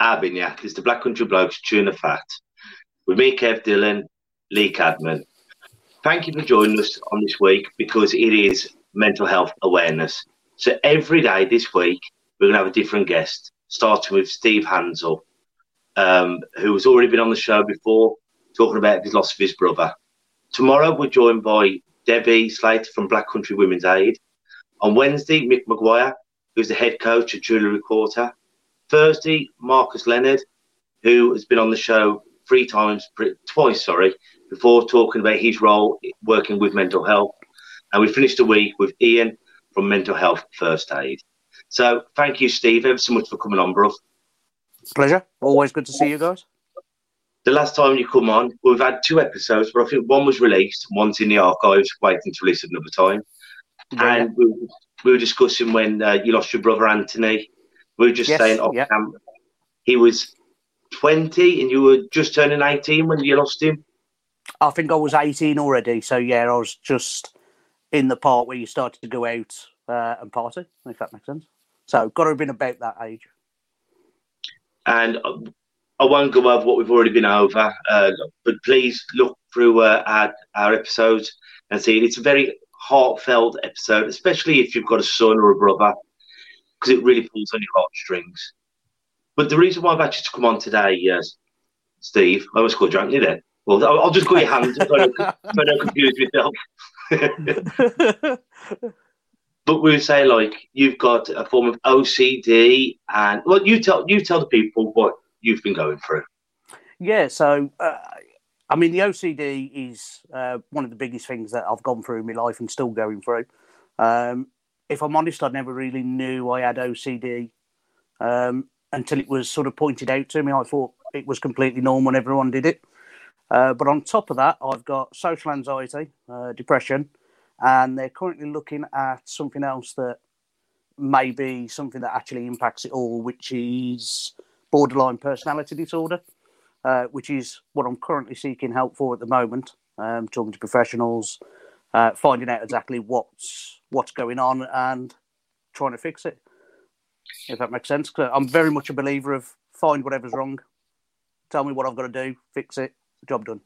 Arbignac is the Black Country Blokes the fat. With me, Kev Dillon, Lee Cadman. Thank you for joining us on this week because it is mental health awareness. So every day this week, we're going to have a different guest, starting with Steve Hanzel, um, who has already been on the show before, talking about his loss of his brother. Tomorrow, we're joined by Debbie Slater from Black Country Women's Aid. On Wednesday, Mick Maguire, who's the head coach at Jewellery Quarter. Thursday, Marcus Leonard, who has been on the show three times, twice, sorry, before talking about his role working with mental health. And we finished the week with Ian from Mental Health First Aid. So thank you, Steve, ever so much for coming on, bro. Pleasure. Always good to see you guys. The last time you come on, we've had two episodes, but I think one was released, one's in the archives, waiting to release another time. Yeah. And we, we were discussing when uh, you lost your brother Anthony. We were just Yes, saying off yeah. camp, he was 20 and you were just turning 18 when you lost him. I think I was 18 already, so yeah, I was just in the part where you started to go out uh, and party, if that makes sense. So, got to have been about that age. And I won't go over what we've already been over, uh, but please look through uh, our, our episodes and see it. It's a very heartfelt episode, especially if you've got a son or a brother, because it really pulls on your heartstrings. But the reason why I've actually come on today, yes, Steve, I almost called you Anthony then. Well, I'll I'll just call you Hans so I don't confuse myself. but we would say like you've got a form of OCD, and well, you tell you tell the people what you've been going through. Yeah, so uh, I mean, the OCD is uh, one of the biggest things that I've gone through in my life and still going through. Um, if I'm honest, I never really knew I had OCD um, until it was sort of pointed out to me. I thought it was completely normal and everyone did it. Uh, but on top of that, I've got social anxiety, uh, depression, and they're currently looking at something else that may be something that actually impacts it all, which is borderline personality disorder uh, which is what I'm currently seeking help for at the moment. Um, talking to professionals, uh, finding out exactly what's what's going on, and trying to fix it. If that makes sense, 'Cause I'm very much a believer of find whatever's wrong, tell me what I've got to do, fix it, job done.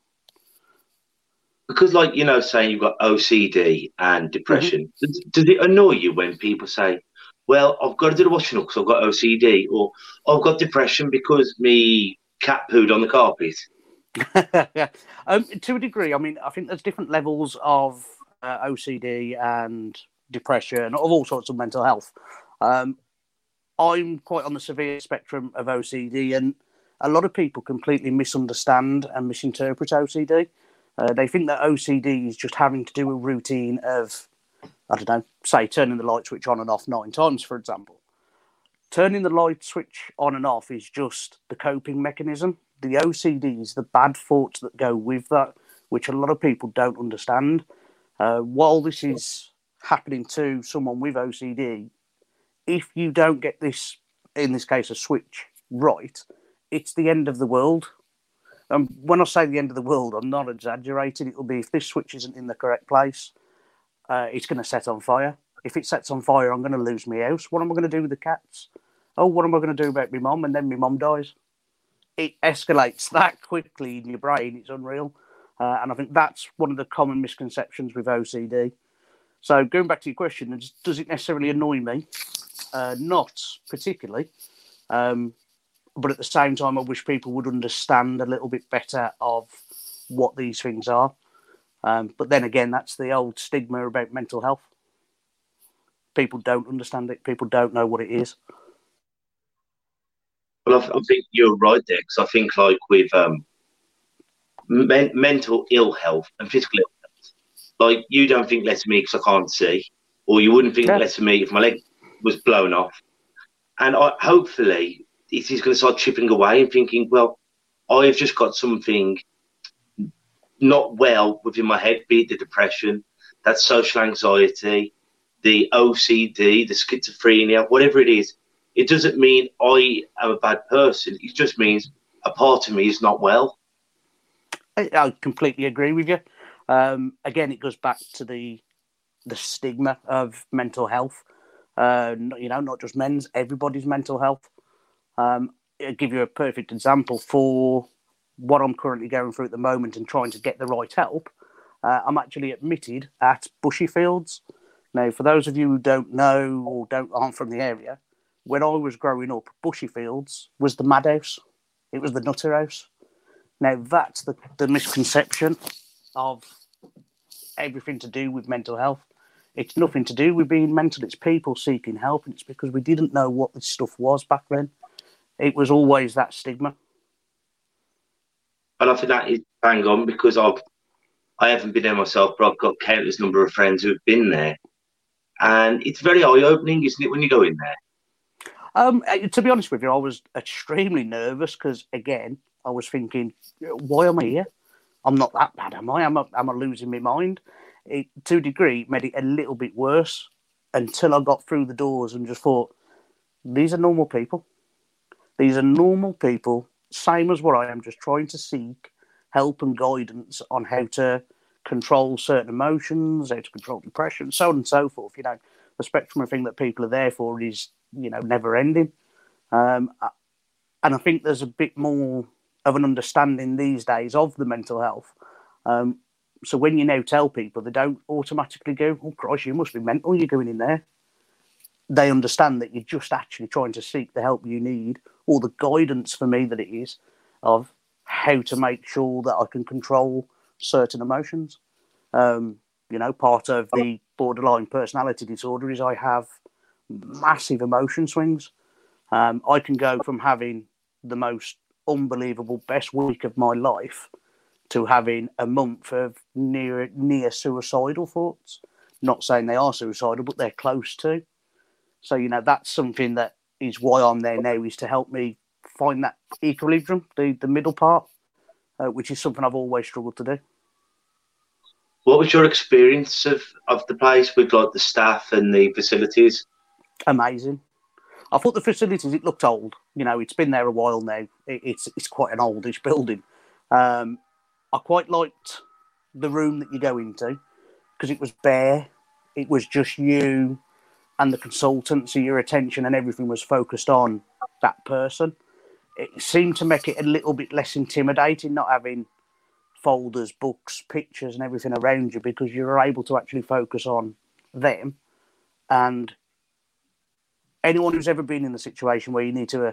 Because, like you know, saying you've got OCD and depression, does, does it annoy you when people say, "Well, I've got to do the washing up because I've got OCD," or "I've got depression because me cat pooed on the carpet"? yeah, um, to a degree. I mean, I think there's different levels of uh, OCD and depression, of all sorts of mental health. Um, I'm quite on the severe spectrum of OCD, and a lot of people completely misunderstand and misinterpret OCD. Uh, they think that OCD is just having to do a routine of, I don't know, say turning the light switch on and off nine times, for example. Turning the light switch on and off is just the coping mechanism. The OCD is the bad thoughts that go with that, which a lot of people don't understand. Uh, while this is happening to someone with OCD, if you don't get this, in this case, a switch right, it's the end of the world. Um, when I say the end of the world, I'm not exaggerating. It will be if this switch isn't in the correct place, uh, it's going to set on fire. If it sets on fire, I'm going to lose my house. What am I going to do with the cats? Oh, what am I going to do about my mum? And then my mum dies. It escalates that quickly in your brain. It's unreal. Uh, and I think that's one of the common misconceptions with OCD. So going back to your question, does- it necessarily annoy me? Uh, not particularly. Um, but at the same time, I wish people would understand a little bit better of what these things are. Um, but then again, that's the old stigma about mental health. People don't understand it. People don't know what it is. Well, I, I think you're right there because I think like with um, men- mental ill health and physical ill health, like you don't think less of me because I can't see, or you wouldn't think Yeah. less of me if my leg was blown off. And I, hopefully, it is going to start chipping away and thinking, well, I've just got something not well within my head, be it the depression, that social anxiety, the OCD, the schizophrenia, whatever it is. It doesn't mean I am a bad person. It just means a part of me is not well. I, completely agree with you. Um, again, it goes back to the the stigma of mental health. Uh, you know, not just men's, everybody's mental health. Um, I'll give you a perfect example for what I'm currently going through at the moment and trying to get the right help. Uh, I'm actually admitted at Bushey Fields. Now, for those of you who don't know or don't aren't from the area, when I was growing up, Bushey Fields was the madhouse. It was the nutter house. Now, that's the, the misconception of everything to do with mental health. It's nothing to do with being mental. It's people seeking help, and it's because we didn't know what this stuff was back then. It was always that stigma. And I think that is bang on because I've I haven't been there myself, but I've got countless number of friends who have been there, and it's very eye opening, isn't it, when you go in there? Um, uh, to be honest with you, I was extremely nervous because again, I was thinking, why am I here? I'm not that bad, am I? Am I, am losing my mind? it, to a degree, made it a little bit worse until I got through the doors and just thought, these are normal people. These are normal people, same as what I am, just trying to seek help and guidance on how to control certain emotions, how to control depression, so on and so forth. You know, the spectrum of thing that people are there for is, you know, never ending. Um, and I think there's a bit more of an understanding these days of the mental health. Um, so when you now tell people, they don't automatically go, "Oh Christ, you must be mental. You're going in there." They understand that you're just actually trying to seek the help you need, or the guidance for me that it is of how to make sure that I can control certain emotions. Um, you know, part of the borderline personality disorder is I have massive emotion swings. Um, I can go from having the most unbelievable best week of my life to having a month of near near suicidal thoughts. Not saying they are suicidal, but they're close to. So you know that's something that is why I'm there now is to help me find that equilibrium, the the middle part, uh, which is something I've always struggled to do. What was your experience of, of the place with like the staff and the facilities? Amazing. I thought the facilities it looked old. You know, it's been there a while now. It, it's it's quite an oldish building. Um, I quite liked the room that you go into because it was bare. It was just you and the consultant, so your attention and everything was focused on that person. It seemed to make it a little bit less intimidating, not having folders, books, pictures, and everything around you because you were able to actually focus on them. And anyone who's ever been in the situation where you need to uh,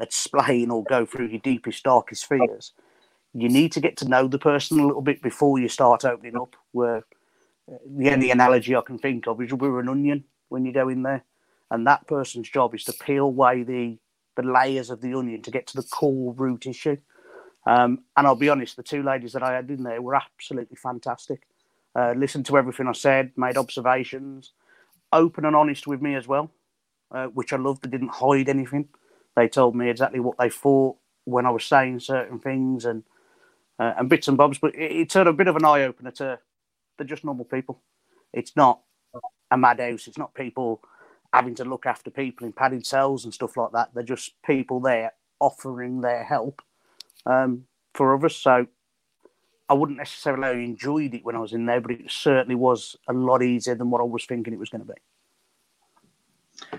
explain or go through your deepest, darkest fears, you need to get to know the person a little bit before you start opening up. Where uh, the only analogy I can think of is we're an onion when you go in there, and that person's job is to peel away the the layers of the onion to get to the core root issue. Um, and I'll be honest, the two ladies that I had in there were absolutely fantastic. Uh, listened to everything I said, made observations, open and honest with me as well, uh, which I loved. They didn't hide anything. They told me exactly what they thought when I was saying certain things, and uh, and bits and bobs. But it, it's a bit of an eye opener to they're just normal people. It's not a madhouse. It's not people having to look after people in padded cells and stuff like that. They're just people there offering their help um, for others. So I wouldn't necessarily enjoyed it when I was in there, but it certainly was a lot easier than what I was thinking it was going to be.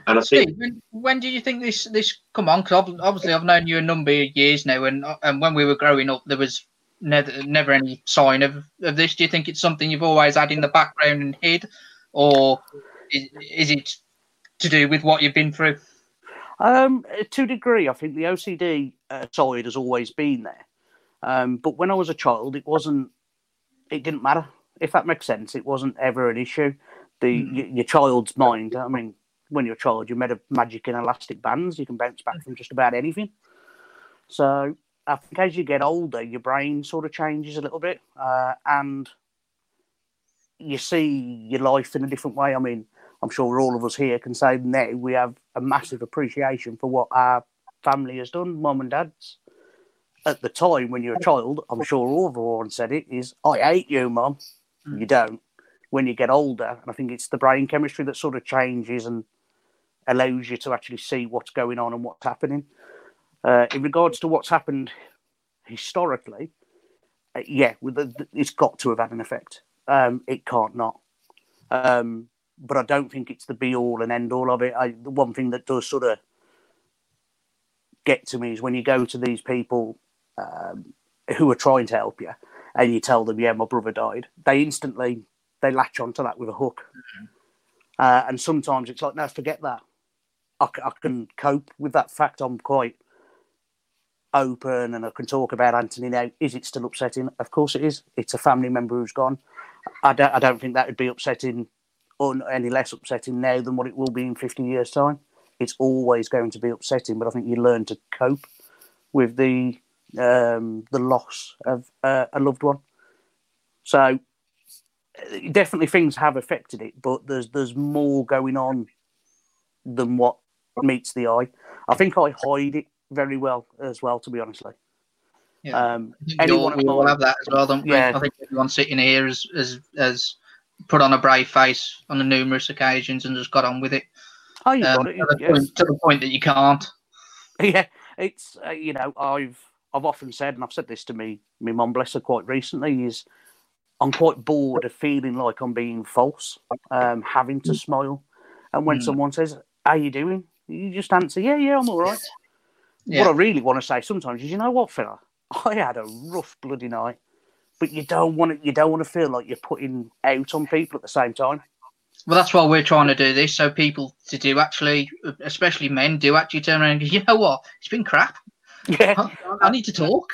And I think Steve, when, when do you think this this come on? Because obviously I've known you a number of years now, and and when we were growing up, there was never, never any sign of, of this? Do you think it's something you've always had in the background and hid, or is, is it to do with what you've been through? Um, to a degree, I think the OCD uh, side has always been there. Um, but when I was a child, it wasn't. It didn't matter if that makes sense. It wasn't ever an issue. The Mm. y- your child's mind. I mean, when you're a child, you're made of magic and elastic bands. You can bounce back from just about anything. So I think as you get older, your brain sort of changes a little bit, uh, and you see your life in a different way. I mean, I'm sure all of us here can say now we have a massive appreciation for what our family has done, mum and dad's, at the time when you're a child, I'm sure all of everyone said it, is I hate you, mum. You don't. When you get older, and I think it's the brain chemistry that sort of changes and allows you to actually see what's going on and what's happening. Uh, in regards to what's happened historically, uh, yeah, with the, it's got to have had an effect. Um, it can't not. Um, but I don't think it's the be all and end all of it. I, the one thing that does sort of get to me is when you go to these people um, who are trying to help you and you tell them, "Yeah, my brother died," they instantly they latch onto that with a hook. Uh, and sometimes it's like, no, forget that. I, I can cope with that fact. I'm quite open and I can talk about Anthony now. Is it still upsetting? Of course it is. It's a family member who's gone. I don't, I don't think that would be upsetting or any less upsetting now than what it will be in 50 years' time. It's always going to be upsetting, but I think you learn to cope with the um, the loss of uh, a loved one. So uh, definitely things have affected it, but there's there's more going on than what meets the eye. I think I hide it very well as well, to be honestly. Yeah. Um, I think anyone we all have that as well, don't we? Yeah. I think everyone sitting here has, has, has put on a brave face on the numerous occasions and just got on with it. oh, you Um, got it. to, the yes. point, to the point that you can't. yeah, it's uh, you know I've I've often said, and I've said this to me, my mum bless her quite recently, is I'm quite bored of feeling like I'm being false, um, having to smile, and when Mm. someone says, "How are you doing?" You just answer, "Yeah, yeah, I'm all right." Yeah. What I really want to say sometimes is, you know what, fella, I had a rough bloody night, but you don't want to you don't want to feel like you're putting out on people at the same time. Well, that's why we're trying to do this, so people to do actually, especially men, do actually turn around and go, you know what, it's been crap. Yeah. I, I need to talk.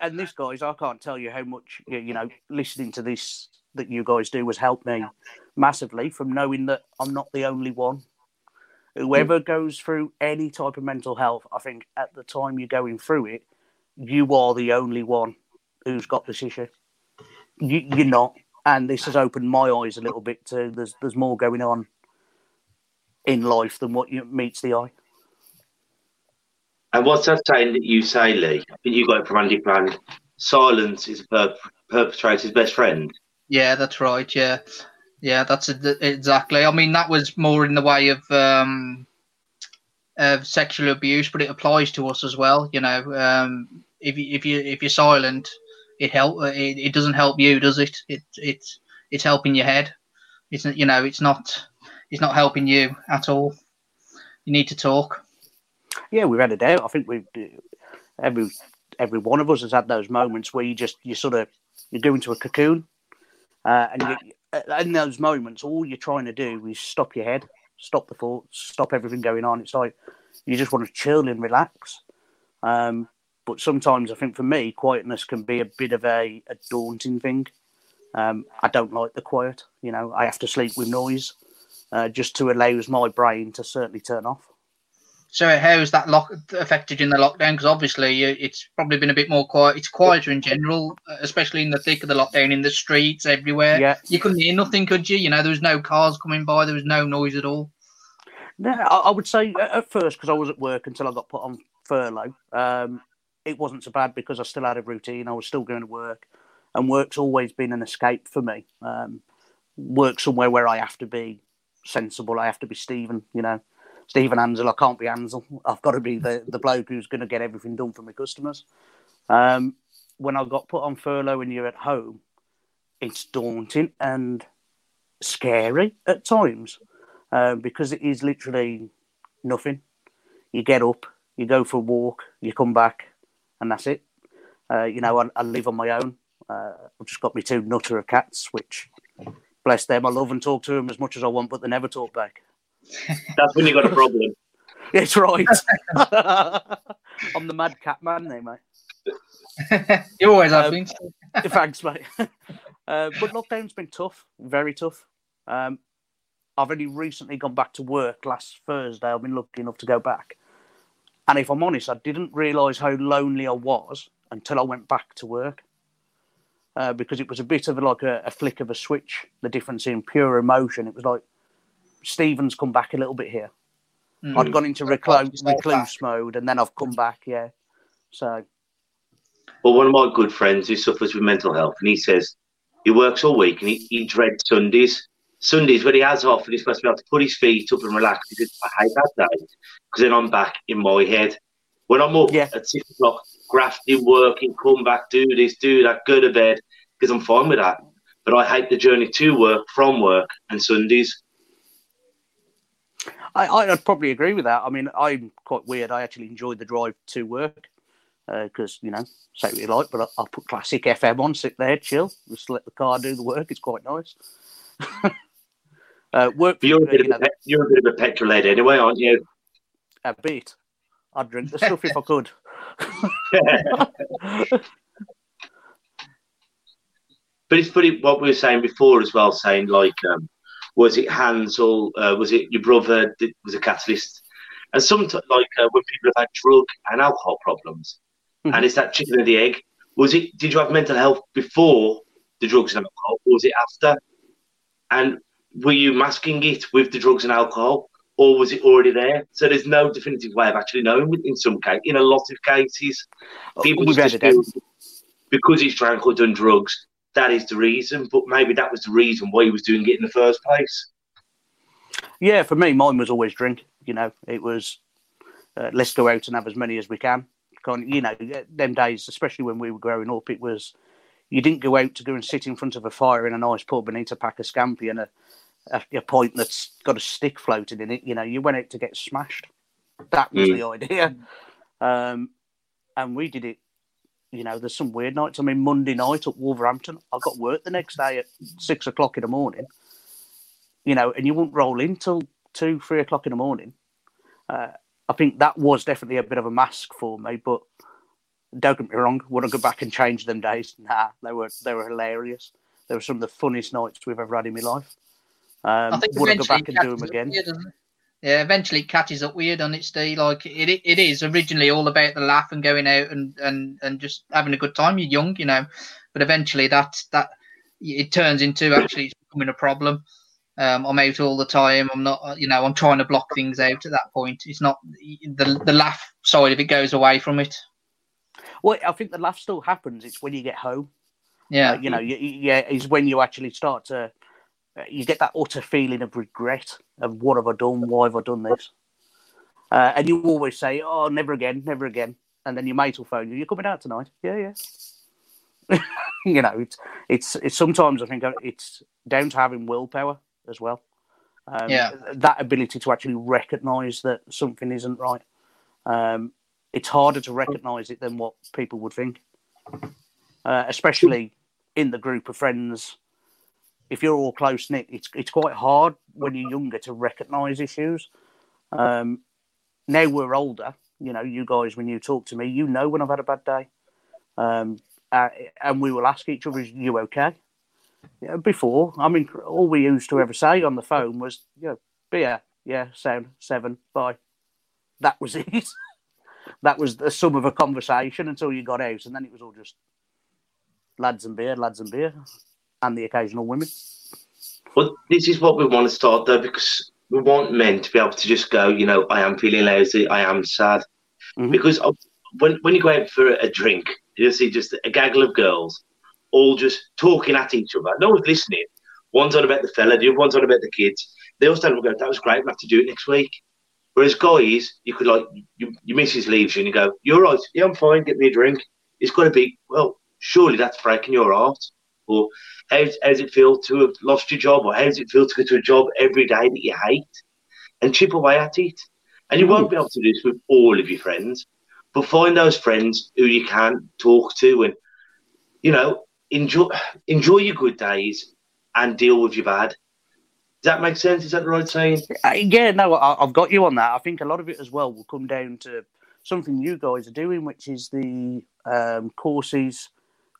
And this guys i can't tell you how much you you know listening to this that you guys do has helped me massively from knowing that i'm not the only one whoever hmm. goes through any type of mental health i think at the time you're going through it you are the only one who's got this issue you, you're not and this has opened my eyes a little bit to there's there's more going on in life than what you, meets the eye And what's that saying that you say, Lee? I think you got it from Andy Brand. Silence is a perp- perpetrator's best friend. Yeah, that's right. Yeah, yeah, that's it- exactly. I mean, that was more in the way of um, of sexual abuse, but it applies to us as well. You know, um, if you, if you if you're silent, it help. It, it doesn't help you, does it? It it's it's helping your head. It's you know, it's not it's not helping you at all. You need to talk. Yeah, we've had a doubt. I think we've every every one of us has had those moments where you just you sort of you go into a cocoon, uh, and you, in those moments, all you're trying to do is stop your head, stop the thoughts, stop everything going on. It's like you just want to chill and relax. Um, but sometimes I think for me, quietness can be a bit of a, a daunting thing. Um, I don't like the quiet. You know, I have to sleep with noise uh, just to allows my brain to certainly turn off. So how has that lock affected in the lockdown? Because obviously it's probably been a bit more quiet. It's quieter in general, uh, especially in the thick of the lockdown, in the streets, everywhere. Yeah. You couldn't hear nothing, could you? You know, there was no cars coming by. There was no noise at all. No, I, I would say at at first because I was at work until I got put on furlough. Um, it wasn't so bad because I still had a routine. I was still going to work, and work's always been an escape for me. Um, work somewhere where I have to be sensible. I have to be Stephen. You know, Stephen Ansel. I can't be Ansel. I've got to be the the bloke who's going to get everything done for my customers. Um, when I got put on furlough and you're at home, it's daunting and scary at times um, because it is literally nothing. You get up, you go for a walk, you come back, and that's it. Uh, you know, I, I live on my own. Uh, I've just got my two nutter of cats, which, bless them, I love and talk to them as much as I want, but they never talk back. That's when you got a problem. It's right. I'm the mad cat man now, mate. You always have Um, been. Thanks, mate. uh, but lockdown's been tough, very tough. Um, I've only recently gone back to work last Thursday. I've been lucky enough to go back. And if I'm honest, I didn't realise how lonely I was until I went back to work. Uh, because it was a bit of like a, a flick of a switch, the difference in pure emotion. It was like, Stephen's come back a little bit here. Mm. I'd gone into Like recluse, recluse mode and then I've come back, yeah. So Well, one of my good friends who suffers with mental health, and he says he works all week and he, he dreads Sundays. Sundays when he has off and he's supposed to be able to put his feet up and relax. He says, I hate that day because then I'm back in my head. When I'm up Yeah. at six o'clock, grafting, working, come back, do this, do that, go to bed because I'm fine with that. But I hate the journey to work, from work, and Sundays. I, I'd probably agree with that. I mean, I'm quite weird. I actually enjoy the drive to work because, you know, say what you like, but I, I'll put classic FM on, sit there, chill, just let the car do the work. It's quite nice. uh, work, you're a bit, you of, know, a, you're a bit of a petrol head anyway, aren't you? a bit. I'd drink the stuff if I could. But it's funny what we were saying before as well, saying like, um, was it Hanzel? Uh, was it your brother that was a catalyst? And sometimes, like uh, when people have had drug and alcohol problems, Mhm. and it's that chicken and the egg. Was it? Did you have mental health before the drugs and alcohol, or was it after? And were you masking it with the drugs and alcohol, or was it already there? So there's no definitive way of actually knowing. In some case, in a lot of cases, people We've just because he's drank or done drugs, that is the reason. But maybe that was the reason why he was doing it in the first place. Yeah, for me, mine was always drink. You know, it was uh, let's go out and have as many as we can. Kind you know, them days, especially when we were growing up, it was you didn't go out to go and sit in front of a fire in a nice pub and eat a pack of scampi and a, a, a pint that's got a stick floating in it. You know, you went out to get smashed. That was Mm. the idea. Um, and we did it. You know, there's some weird nights. I mean, Monday night at Wolverhampton, I got work the next day at six o'clock in the morning you know, and you wouldn't roll in till two, three o'clock in the morning. Uh, I think that was definitely a bit of a mask for me, but don't get me wrong, would I go back and change them days? Nah, they were they were hilarious. They were some of the funniest nights we've ever had in my life. Um, I think would I go back and do them again? with you, doesn't it? Yeah, eventually it catches up weird on its day. Like it, it is originally all about the laugh and going out and, and, and just having a good time. You're young, you know, but eventually that that it turns into actually it's becoming a problem. Um, I'm out all the time. I'm not, you know, I'm trying to block things out at that point. It's not the the laugh side of it goes away from it. Well, I think the laugh still happens. It's when you get home. Yeah, you know, you, you- yeah, is when you actually start to, you get that utter feeling of regret of what have I done? Why have I done this? Uh, and you always say, "Oh, never again, never again." And then your mate will phone you. You're coming out tonight? Yeah, yeah. you know, it's, it's it's sometimes I think it's down to having willpower as well. Um, Yeah. that ability to actually recognise that something isn't right. Um, it's harder to recognise it than what people would think, uh, especially in the group of friends. If you're all close knit, it's it's quite hard when you're younger to recognise issues. Um, now we're older, you know, you guys, when you talk to me, you know when I've had a bad day, um, uh, and we will ask each other, "Is you okay?" Yeah, before, I mean, all we used to ever say on the phone was, "Yeah, beer, yeah, sound seven, bye." That was it. that was the sum of a conversation until you got out, and then it was all just lads and beer, lads and beer, and the occasional women. But this is what we want to start though, because we want men to be able to just go, you know, I am feeling lazy, I am sad. Mhm. Because when when you go out for a drink, you'll see just a gaggle of girls all just talking at each other. No one's listening. One's on about the fella, the other one's on about the kids. They all stand up and go, that was great, we'll have to do it next week. Whereas guys, you could like, you, your missus leaves you and you go, you're right, yeah, I'm fine, get me a drink. It's got to be, well, surely that's breaking your heart. Or how does it feel to have lost your job? Or how does it feel to go to a job every day that you hate? And chip away at it. And you won't be able to do this with all of your friends. But find those friends who you can talk to and, you know, enjoy enjoy your good days and deal with your bad. Does that make sense? Is that the right saying? Uh, yeah, no, I, I've got you on that. I think a lot of it as well will come down to something you guys are doing, which is the um, courses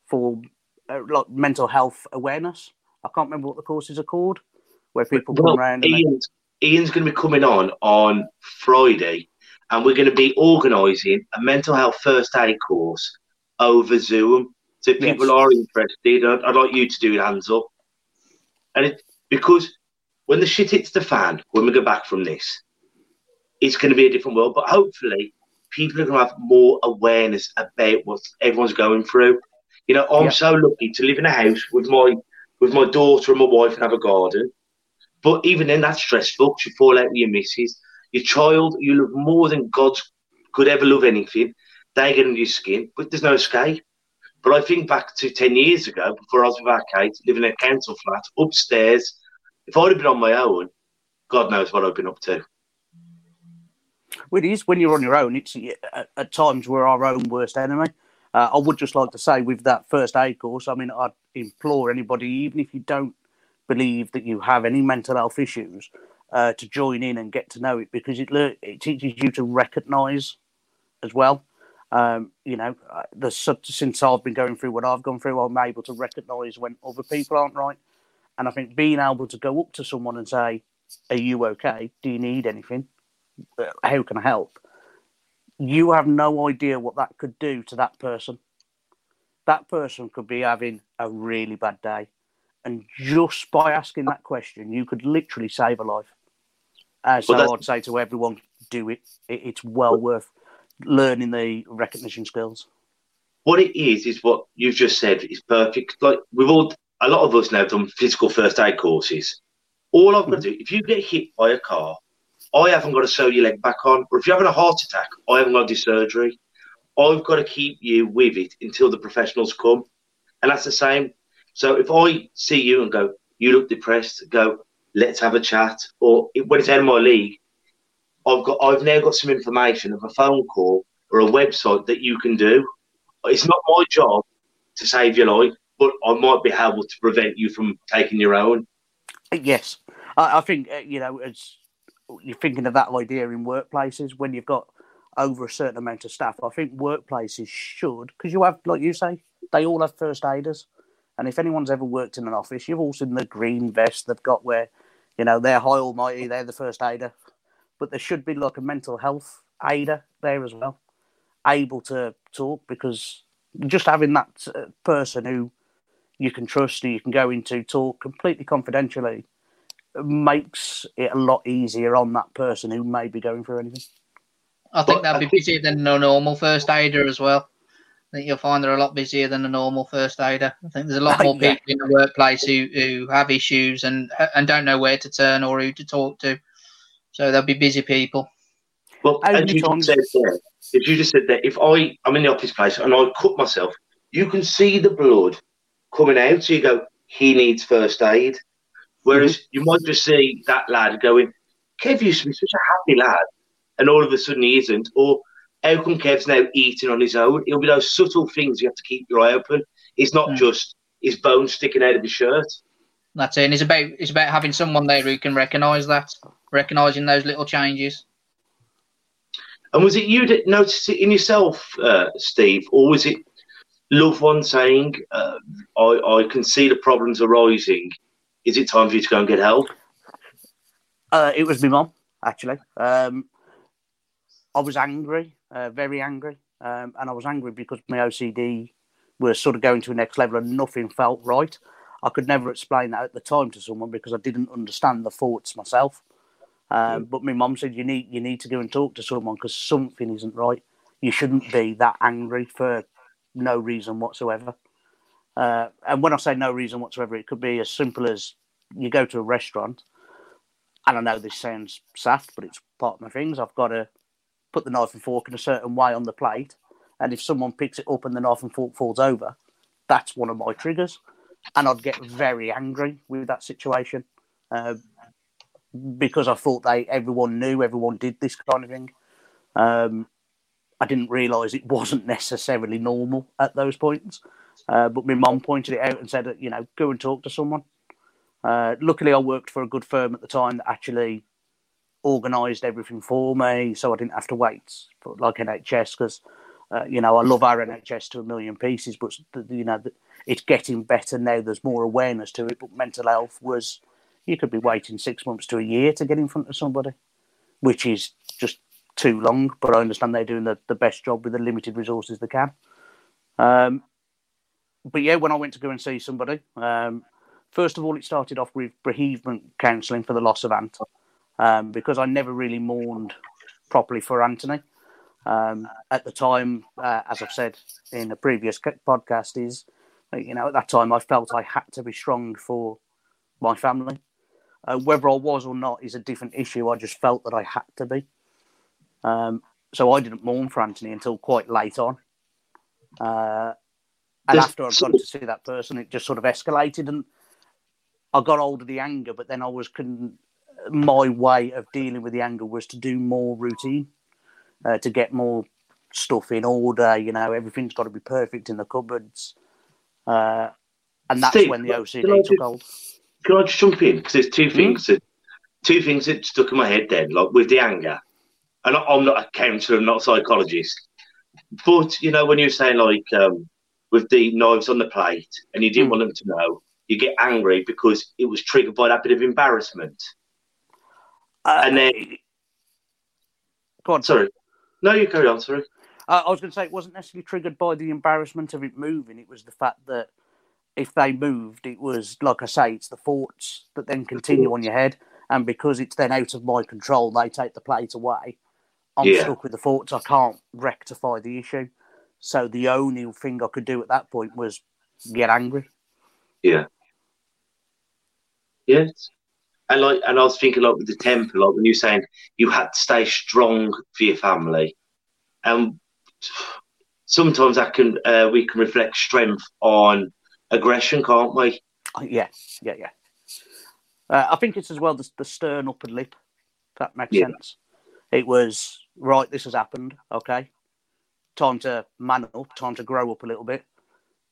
for uh, like mental health awareness. I can't remember what the courses are called, where people Well, come around and they- Ian's, Ian's going to be coming on on Friday, and we're going to be organising a mental health first aid course over Zoom. So if Yes. people are interested, I'd, I'd like you to do hands up. And it because when the shit hits the fan, when we go back from this, it's going to be a different world. But hopefully, people are going to have more awareness about what everyone's going through. You know, I'm Yeah. so lucky to live in a house with my with my daughter and my wife and have a garden. But even then, that's stressful. You fall out with your missus, your child. You love more than God could ever love anything. They get under your skin, but there's no escape. But I think back to ten years ago, before I was with our Kate, living in a council flat upstairs. If I'd have been on my own, God knows what I'd been up to. Well, it is when you're on your own. It's at times we're our own worst enemy. Uh, I would just like to say with that first aid course, I mean, I'd implore anybody, even if you don't believe that you have any mental health issues, uh, to join in and get to know it because it lear- it teaches you to recognise as well. Um, you know, uh, the since I've been going through what I've gone through, I'm able to recognise when other people aren't right, and I think being able to go up to someone and say, "Are you okay? Do you need anything? Uh, How can I help?" You have no idea what that could do to that person. That person could be having a really bad day, and just by asking that question, you could literally save a life. Uh, so I'd say to everyone, do it. it it's well worth learning the recognition skills. what it is is what you've just said is perfect. Like we've all, a lot of us now done physical first aid courses. All I've got to do, if you get hit by a car, I haven't got to sew your leg back on. Or if you're having a heart attack, I haven't got to do surgery. I've got to keep you with it until the professionals come, and that's the same. So if I see you and go, you look depressed, go, let's have a chat. Or when it's of my league, I've got, I've now got some information of a phone call or a website that you can do it's not my job to save your life, but I might be able to prevent you from taking your own. Yes, I, I think uh, you know as you're thinking of that idea in workplaces when you've got over a certain amount of staff. I think workplaces should because you have, like you say, they all have first aiders, and if anyone's ever worked in an office, you've all seen the green vest they've got where you know they're high almighty, they're the first aider, but there should be like a mental health aider there as well, able to talk because just having that uh, person who you can trust, who you can go into talk completely confidentially, makes it a lot easier on that person who may be going through anything. I think But that'd be think- busier than a normal first aider as well. I think you'll find they're a lot busier than a normal first aider. I think there's a lot more Yeah. people in the workplace who, who have issues and and don't know where to turn or who to talk to. So they'll be busy people. Well, How as you just said there, if you just said that, if I I'm in the office place and I cut myself, you can see the blood coming out. So you go, he needs first aid. Whereas Mm-hmm. you might just see that lad going, Kev used to be such a happy lad, and all of a sudden he isn't. Or how come Kev's now eating on his own? It'll be those subtle things you have to keep your eye open. It's not Mm. just his bones sticking out of his shirt. That's it. And it's about it's about having someone there who can recognise that, recognising those little changes. And was it you that noticed it in yourself, uh, Steve, or was it loved one saying, uh, I, I can see the problems arising. Is it time for you to go and get help? Uh, it was my mum, actually. Um, I was angry, uh, very angry, um, and I was angry because my OCD was sort of going to the next level and nothing felt right. I could never explain that at the time to someone because I didn't understand the thoughts myself. Um, But my mum said you need you need to go and talk to someone because something isn't right. You shouldn't be that angry for no reason whatsoever. Uh, and when I say no reason whatsoever, it could be as simple as you go to a restaurant and I know this sounds soft, but it's part of my things. I've got to put the knife and fork in a certain way on the plate, and if someone picks it up and the knife and fork falls over, that's one of my triggers, and I'd get very angry with that situation uh, because I thought they everyone knew, everyone did this kind of thing. Um, I didn't realise it wasn't necessarily normal at those points, uh, but my mum pointed it out and said, you know, go and talk to someone. Uh, luckily, I worked for a good firm at the time that actually organised everything for me, so I didn't have to wait for like NHS because uh, you know I love our NHS to a million pieces, but you know it's getting better now. There's more awareness to it, but mental health was you could be waiting six months to a year to get in front of somebody, which is too long. But I understand they're doing the, the best job with the limited resources they can. Um, but yeah, when I went to go and see somebody, um, first of all, it started off with bereavement counselling for the loss of Ant, um, because I never really mourned properly for Anthony. Um, at the time, uh, as I've said in a previous podcast, is you know at that time I felt I had to be strong for my family. Uh, whether I was or not is a different issue. I just felt that I had to be. Um, so I didn't mourn for Anthony until quite late on. Uh, and There's- after I'd gone to see that person, it just sort of escalated, and I got hold of the anger. But then I was con- my way of dealing with the anger was to do more routine, uh, to get more stuff in order. You know, everything's got to be perfect in the cupboards, uh, and that's Steve, when the can OCD took do- hold. Can I just jump in? Because there's Hmm? two things that two things that stuck in my head then, like with the anger. And I'm not a counsellor, I'm not a psychologist. But you know, when you're saying like um, with the knives on the plate and you didn't Mm. want them to know, you get angry because it was triggered by that bit of embarrassment. Uh, And then- go on. Sorry. No, you carry on, sorry. Uh, I was going to say it wasn't necessarily triggered by the embarrassment of it moving. It was the fact that if they moved, it was like I say, it's the thoughts that then continue on your head, and because it's then out of my control, they take the plate away. I'm Yeah. stuck with the thoughts. I can't rectify the issue. So the only thing I could do at that point was get angry. Yeah. Yes. And like and I was thinking like with the temper, like when you're saying you had to stay strong for your family. And sometimes that can uh, we can reflect strength on aggression, can't we? Uh, Yeah, yeah, yeah. Uh, I think it's as well the, the stern upper lip. If that makes Yeah. sense. It was right. This has happened. Okay, time to man up. Time to grow up a little bit.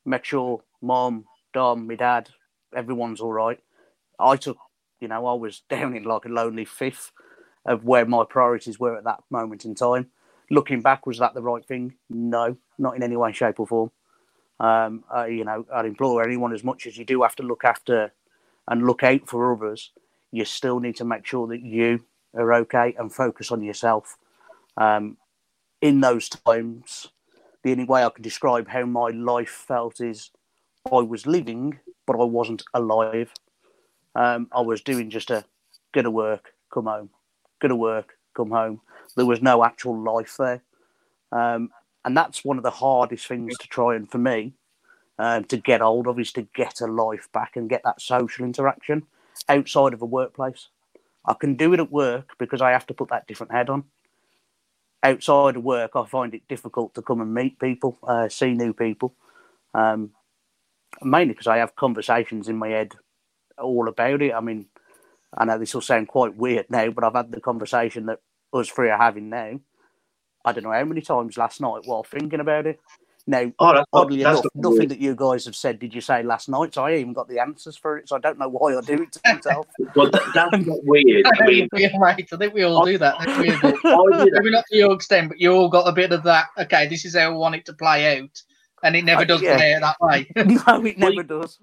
Make sure mom, dom, my dad, everyone's all right. I took, you know, I was down in like a lonely fifth of where my priorities were at that moment in time. Looking back, was that the right thing? No, not in any way, shape, or form. Um, you know, I'd implore anyone as much as you do have to look after and look out for others, you still need to make sure that you are okay and focus on yourself. Um, in those times, the only way I can describe how my life felt is I was living, but I wasn't alive. Um, I was doing just a go to work, come home, go to work, come home. There was no actual life there. Um, and that's one of the hardest things to try and for me um, to get hold of is to get a life back and get that social interaction outside of a workplace. I can do it at work because I have to put that different head on. Outside of work, I find it difficult to come and meet people, uh, see new people, um, mainly because I have conversations in my head all about it. I mean, I know this will sound quite weird now, but I've had the conversation that us three are having now. I don't know how many times last night while thinking about it. Now, Oh, that's not, oddly that's enough, not nothing that you guys have said did you say last night, so I even got the answers for it, so I don't know why I do it to myself. well, that, that's not weird. I mean, yeah, right. I think we all do that. don't we? I do that. Maybe not to your extent, but you all got a bit of that. Okay, this is how I want it to play out, and it never Uh, does yeah. play out that way. no, it never Well, does.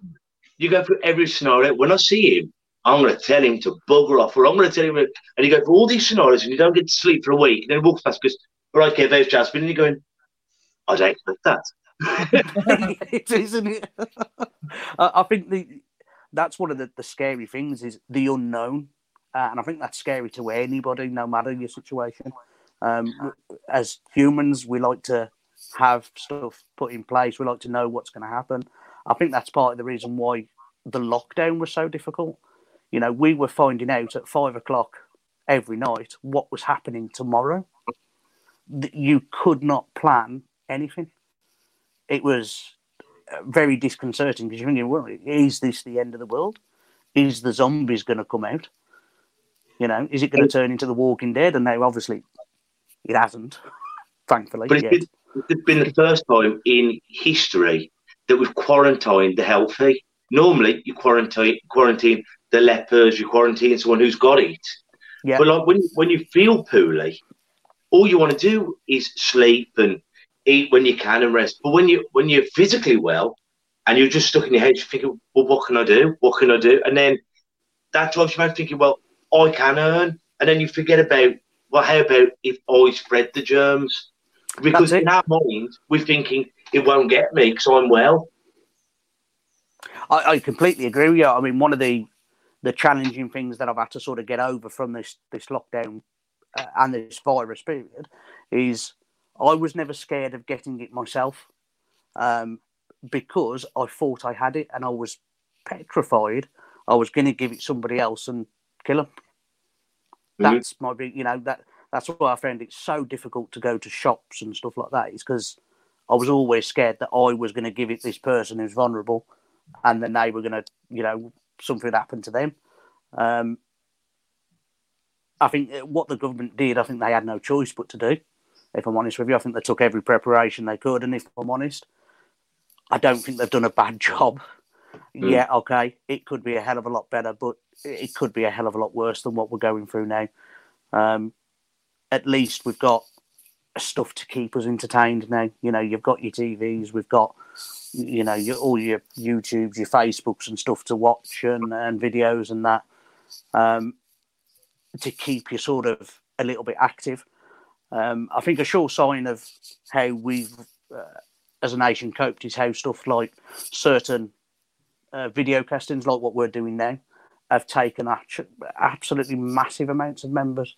you go through every scenario. When I see him, I'm going to tell him to bugger off, or I'm going to tell him, and you go through all these scenarios, and you don't get to sleep for a week. And then he walks past because, all right, okay, there's Jasmine, and you're going, I don't expect that. it is, isn't it? I think the that's one of the, the scary things is the unknown, uh, and I think that's scary to anybody, no matter your situation. Um, as humans, we like to have stuff put in place. We like to know what's going to happen. I think that's part of the reason why the lockdown was so difficult. You know, we were finding out at five o'clock every night what was happening tomorrow. You could not plan anything. It was uh, very disconcerting because you're thinking, well, is this the end of the world? Is the zombies going to come out? You know, is it going to turn into The Walking Dead? And now, obviously, it hasn't, thankfully. But it's been, it's been the first time in history that we've quarantined the healthy. Normally, you quarantine quarantine the lepers, you quarantine someone who's got it. Yeah. But like when when you feel poorly, all you want to do is sleep and eat when you can and rest. But when you when you're physically well and you're just stuck in your head, you're thinking, well, what can I do? What can I do? And then that drives you out thinking, well, I can earn. And then you forget about, well, how about if I spread the germs? Because in our mind, we're thinking it won't get me because I'm well. I, I completely agree with you. I mean, one of the the challenging things that I've had to sort of get over from this this lockdown uh, and this virus period is I was never scared of getting it myself um, because I thought I had it and I was petrified I was going to give it somebody else and kill them. That's my big, you know, that that's why I found it so difficult to go to shops and stuff like that. Is because I was always scared that I was going to give it this person who's vulnerable, and then they were going to, you know, something happened to them. Um, I think uh, what the government did, I think they had no choice but to do. If I'm honest with you, I think they took every preparation they could, and if I'm honest, I don't think they've done a bad job. Mm. Yeah, okay, it could be a hell of a lot better, but it could be a hell of a lot worse than what we're going through now. Um, at least we've got stuff to keep us entertained now. You know, you've got your TVs, we've got, you know, your, all your YouTubes, your Facebooks and stuff to watch and, and videos and that um, to keep you sort of a little bit active. Um, I think a sure sign of how we've, uh, as a nation, coped is how stuff like certain uh, video castings, like what we're doing now, have taken actu- absolutely massive amounts of members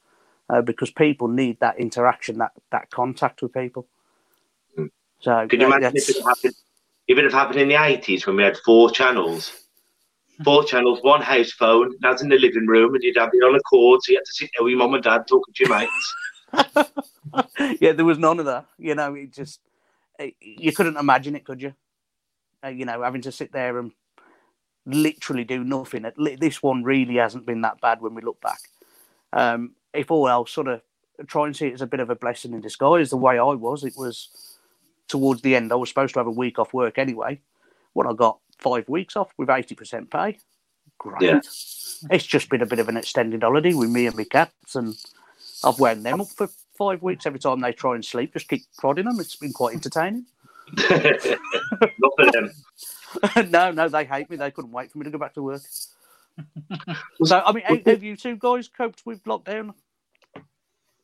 uh, because people need that interaction, that that contact with people. Mm. So Can you uh, imagine if it happened? If it had happened in the eighties when we had four channels, four channels, one house phone, that's in the living room, and you'd have it on a cord, so you had to sit there with your mum and dad talking to your mates. yeah, there was none of that. You know, it just it, you couldn't imagine it, could you? Uh, you know, having to sit there and literally do nothing. This one really hasn't been that bad when we look back. Um, if all else, sort of try and see it as a bit of a blessing in disguise. The way I was, it was towards the end. I was supposed to have a week off work anyway. When I got five weeks off with eighty percent pay, great. Yeah. It's just been a bit of an extended holiday with me and my cats, and I've wound them up for five weeks every time they try and sleep. Just keep prodding them. It's been quite entertaining. Not for them. no, no, they hate me. They couldn't wait for me to go back to work. so, I mean, how, have you two guys coped with lockdown?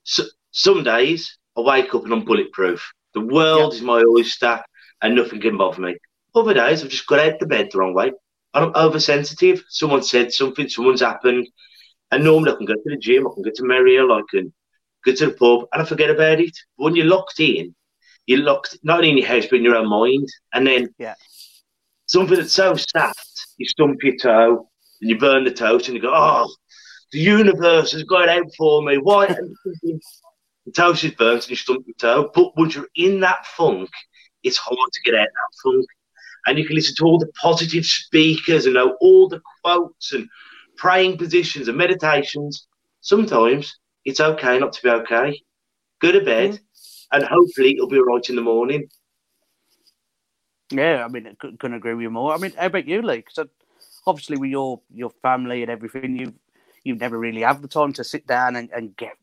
So, some days I wake up and I'm bulletproof. The world is my oyster and nothing can bother me. Other days I've just got out of bed the wrong way. I'm oversensitive. Someone said something, someone's happened. And normally I can go to the gym, I can go to Merry Hill, I can go to the pub and I forget about it. But when you're locked in, you're locked not only in your house but in your own mind. And then Yeah. something that's so soft, you stump your toe and you burn the toast and you go, oh, the universe has got out for me. Why? And you're thinking, the toast is burnt and you stump your toe. But once you're in that funk, it's hard to get out of that funk. And you can listen to all the positive speakers and know all the quotes and praying positions and meditations. Sometimes it's okay not to be okay. Go to bed and hopefully it'll be all right in the morning. Yeah, I mean, I cou- couldn't agree with you more. I mean, how about you, Lee? Because obviously, with your your family and everything, you you never really have the time to sit down and, and get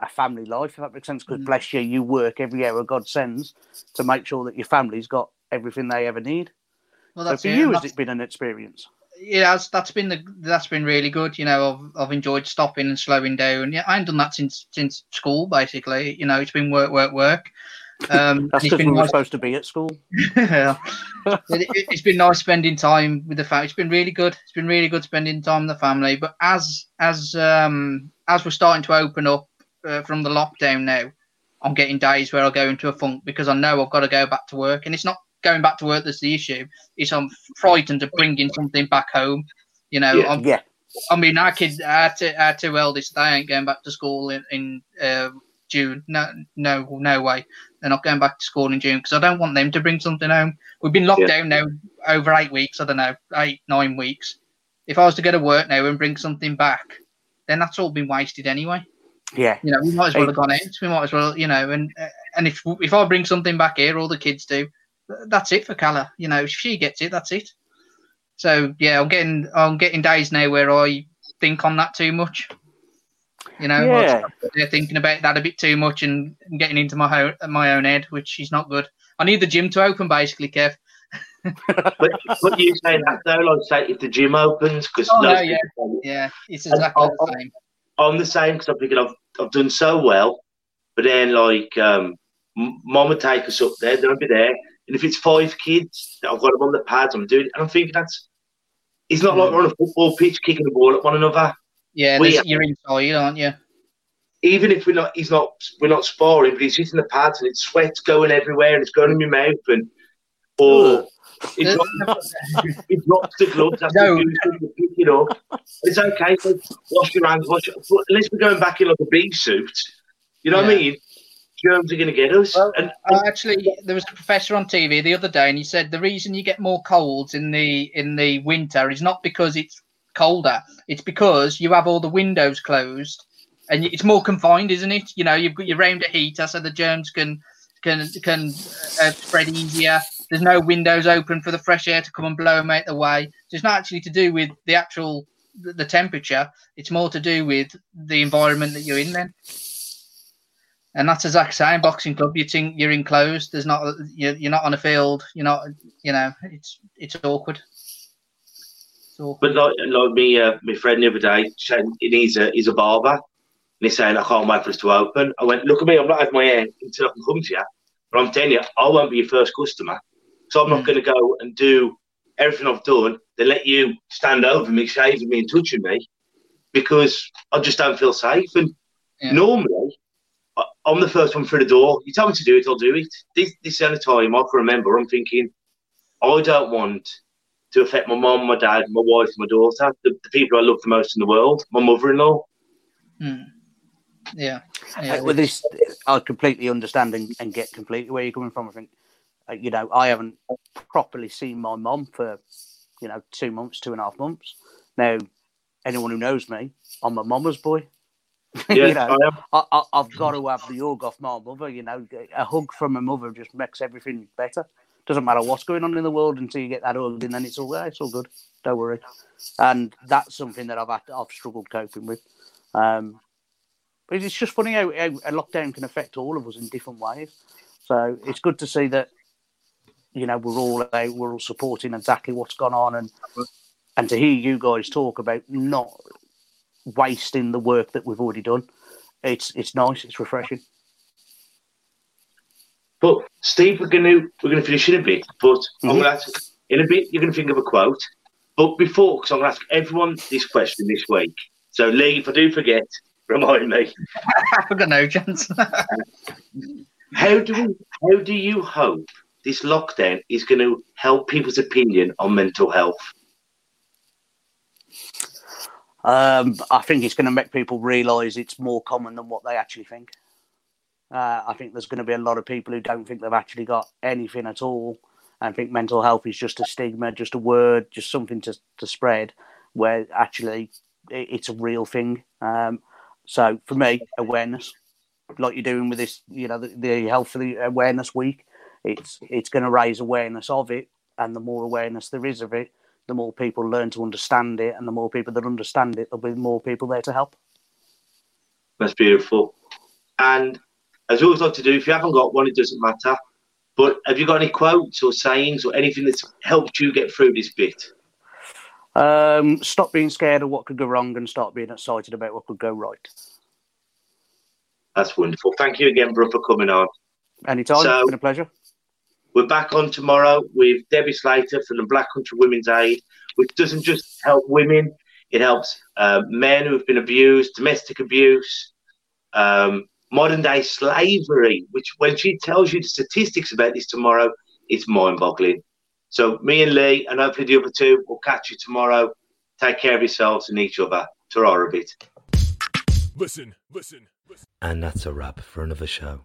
a family life. If that makes sense, because Mm. bless you, you work every hour God sends to make sure that your family's got everything they ever need. Well, So that's for it, you, has that's- it been an experience? Yeah, that's, that's been the that's been really good. You know, I've I've enjoyed stopping and slowing down. Yeah, I ain't done that since since school. Basically, you know, it's been work, work, work. Um, That's because we been were supposed to be at school. Yeah. it, it, it's been nice spending time with the family. It's been really good. It's been really good spending time with the family. But as as um as we're starting to open up uh, from the lockdown now, I'm getting days where I go into a funk because I know I've got to go back to work, and it's not going back to work that's the issue. Is I'm frightened of bringing something back home. You know, Yeah. I'm, Yeah, I mean, our kids, our two, our two eldest, they ain't going back to school in, in uh, June. No, no, no way. They're not going back to school in June because I don't want them to bring something home. We've been locked Yeah. down now over eight weeks. I don't know, eight, nine weeks. If I was to go to work now and bring something back, then that's all been wasted anyway. yeah, You know, we might as well have gone out. We might as well, you know, and and if if I bring something back here, all the kids do. That's it for Calla. You know, if she gets it, that's it. So yeah, I'm getting I'm getting days now where I think on that too much. You know, Yeah. they're thinking about that a bit too much and getting into my ho- my own head, which is not good. I need the gym to open, basically, Kev. But, but you say that though, like say if the gym opens, because Oh, no, yeah. Yeah, it's exactly I'll- the same. I'm the same because I'm thinking I've I've done so well, but then like um, mom would take us up there, they'll be there, and if it's five kids, that I've got them on the pads, I'm doing, it, and I'm thinking that's it's not like we're on a football pitch kicking the ball at one another. Yeah, we- you're inside, aren't you? even if we're not, he's not, we're not sparring, but he's hitting the pads and it's sweat's going everywhere and it's going in my mouth and or he drops, drops the gloves after No. pick it up. It's okay. So wash your hands. Wash. But unless we're going back in like a bee suit, you know what I mean? Germs are going to get us. Well, and Uh, actually, there was a professor on TV the other day, and he said the reason you get more colds in the in the winter is not because it's colder; it's because you have all the windows closed, and it's more confined, isn't it? You know, you've got your round of heater, so the germs can can can uh, spread easier. There's no windows open for the fresh air to come and blow them out the way. So it's not actually to do with the actual the temperature; it's more to do with the environment that you're in. Then. And that's exactly the same. Boxing club, you think you're enclosed. There's not you're, not on a field. You're not, you know, it's it's awkward. It's awkward. But like, like me, uh, my friend the other day, saying he's a he's a barber, and he's saying I can't wait for us to open. I went, look at me, I'm not having my hair until I can come to you. But I'm telling you, I won't be your first customer, so I'm not Mm. going to go and do everything I've done. They let you stand over me, shaving me, and touching me because I just don't feel safe. And Yeah. normally, I'm the first one through the door. You tell me to do it, I'll do it. This this is the only time I can remember. I'm thinking, I don't want to affect my mom, my dad, my wife, my daughter, the, the people I love the most in the world, my mother-in-law. Mm. Yeah. yeah. Uh, with this, I completely understand and, and get completely where you're coming from. I think, uh, you know, I haven't properly seen my mom for, you know, two months, two and a half months. Now, anyone who knows me, I'm a mama's boy. Yeah, you know, I am. I, I've got to have the hug off my mother. You know, a hug from a mother just makes everything better. Doesn't matter what's going on in the world until you get that hug, and then it's all it's all good. Don't worry. And that's something that I've had, I've struggled coping with. Um, but it's just funny how, how a lockdown can affect all of us in different ways. So it's good to see that you know we're all out, we're all supporting exactly what's gone on, and and to hear you guys talk about not wasting the work that we've already done. It's it's nice. It's refreshing. But Steve, we're gonna we're gonna finish in a bit. But I'm Mhm. gonna ask in a bit. You're gonna think of a quote. But before, because I'm gonna ask everyone this question this week. So Lee, if I do forget, remind me. I've got no chance. How do we? How do you hope this lockdown is going to help people's opinion on mental health? Um, I think it's going to make people realise it's more common than what they actually think. Uh, I think there's going to be a lot of people who don't think they've actually got anything at all and think mental health is just a stigma, just a word, just something to, to spread, where actually it, it's a real thing. Um, so for me, awareness, like you're doing with this, you know, the, the Health Awareness Week, it's it's going to raise awareness of it, and the more awareness there is of it, the more people learn to understand it, and the more people that understand it, there'll be more people there to help. That's beautiful. And as we always like to do, if you haven't got one, it doesn't matter. But have you got any quotes or sayings or anything that's helped you get through this bit? Um, stop being scared of what could go wrong and start being excited about what could go right. That's wonderful. Thank you again, bro, for coming on. Anytime, So- it's been a pleasure. We're back on tomorrow with Debbie Slater from the Black Country Women's Aid, which doesn't just help women, it helps uh, men who have been abused, domestic abuse, um, modern day slavery, which when she tells you the statistics about this tomorrow, it's mind boggling. So, me and Lee, and hopefully the other two, will catch you tomorrow. Take care of yourselves and each other. Ta a bit. Listen, listen, listen. And that's a wrap for another show.